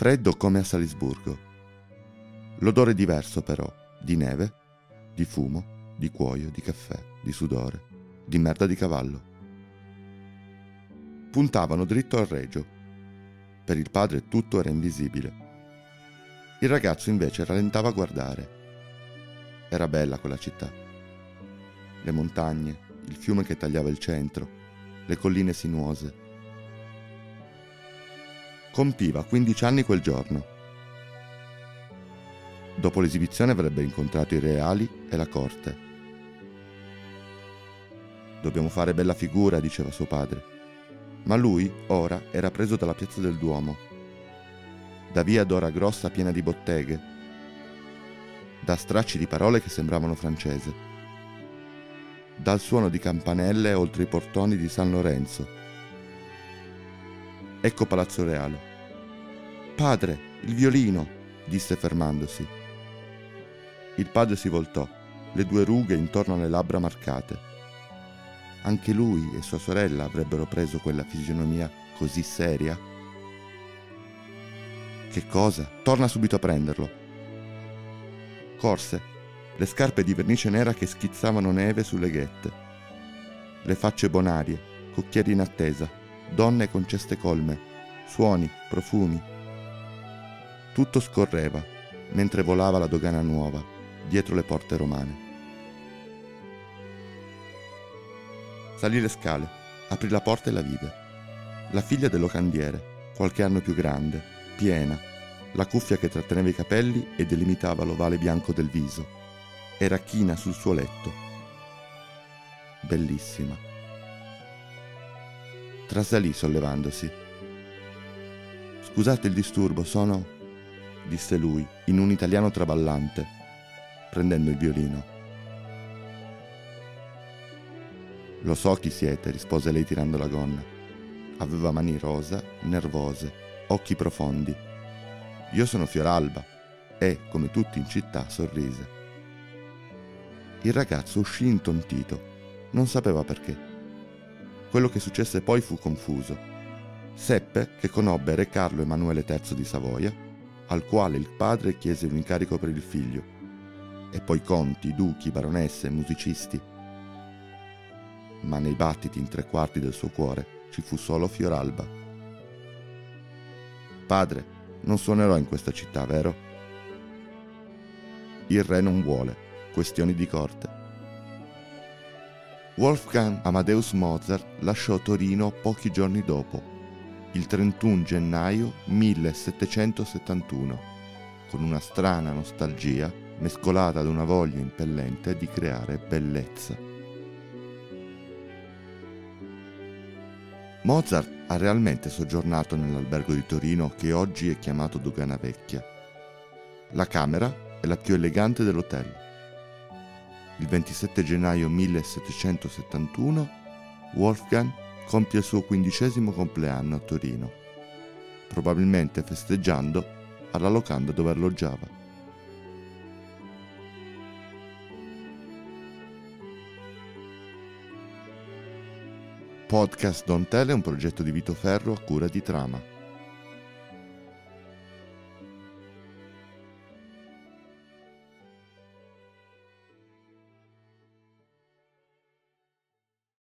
Freddo come a Salisburgo. L'odore diverso però, di neve, di fumo, di cuoio, di caffè, di sudore, di merda di cavallo. Puntavano dritto al regio. Per il padre tutto era invisibile. Il ragazzo invece rallentava a guardare. Era bella quella città. Le montagne, il fiume che tagliava il centro, le colline sinuose. Compiva 15 anni quel giorno. Dopo l'esibizione avrebbe incontrato i reali e la corte. Dobbiamo fare bella figura, diceva suo padre. Ma lui, ora, era preso dalla piazza del Duomo, da via d'ora grossa piena di botteghe, da stracci di parole che sembravano francese, dal suono di campanelle oltre i portoni di San Lorenzo. Ecco Palazzo Reale. Padre, il violino, disse fermandosi. Il padre si voltò, le due rughe intorno alle labbra marcate. Anche lui e sua sorella avrebbero preso quella fisionomia così seria? Che cosa? Torna subito a prenderlo, Corse, le scarpe di vernice nera che schizzavano neve sulle ghette. Le facce bonarie, cocchieri in attesa, donne con ceste colme, suoni, profumi. Tutto scorreva mentre volava la dogana nuova, dietro le porte romane. Salì le scale, aprì la porta e la vide. La figlia del locandiere, qualche anno più grande, piena, la cuffia che tratteneva i capelli e delimitava l'ovale bianco del viso. Era china sul suo letto. Bellissima. Trasalì sollevandosi. Scusate il disturbo, sono... disse lui, in un italiano traballante, prendendo il violino. Lo so chi siete, rispose lei tirando la gonna. Aveva mani rosa, nervose, occhi profondi io sono Fioralba e, come tutti in città, sorrise. Il ragazzo uscì intontito, non sapeva perché. Quello che successe poi fu confuso. Seppe che conobbe Re Carlo Emanuele III di Savoia, al quale il padre chiese un incarico per il figlio, e poi conti, duchi, baronesse, musicisti. Ma nei battiti in tre quarti del suo cuore ci fu solo Fioralba. Padre, non suonerò in questa città, vero? Il re non vuole, questioni di corte. Wolfgang Amadeus Mozart lasciò Torino pochi giorni dopo, il 31 gennaio 1771, con una strana nostalgia mescolata ad una voglia impellente di creare bellezza. Mozart ha realmente soggiornato nell'albergo di Torino che oggi è chiamato Dogana Vecchia. La camera è la più elegante dell'hotel. Il 27 gennaio 1771 Wolfgang compie il suo quindicesimo compleanno a Torino, probabilmente festeggiando alla locanda dove alloggiava. Podcast Don Tell è un progetto di Vito Ferro a cura di Trama.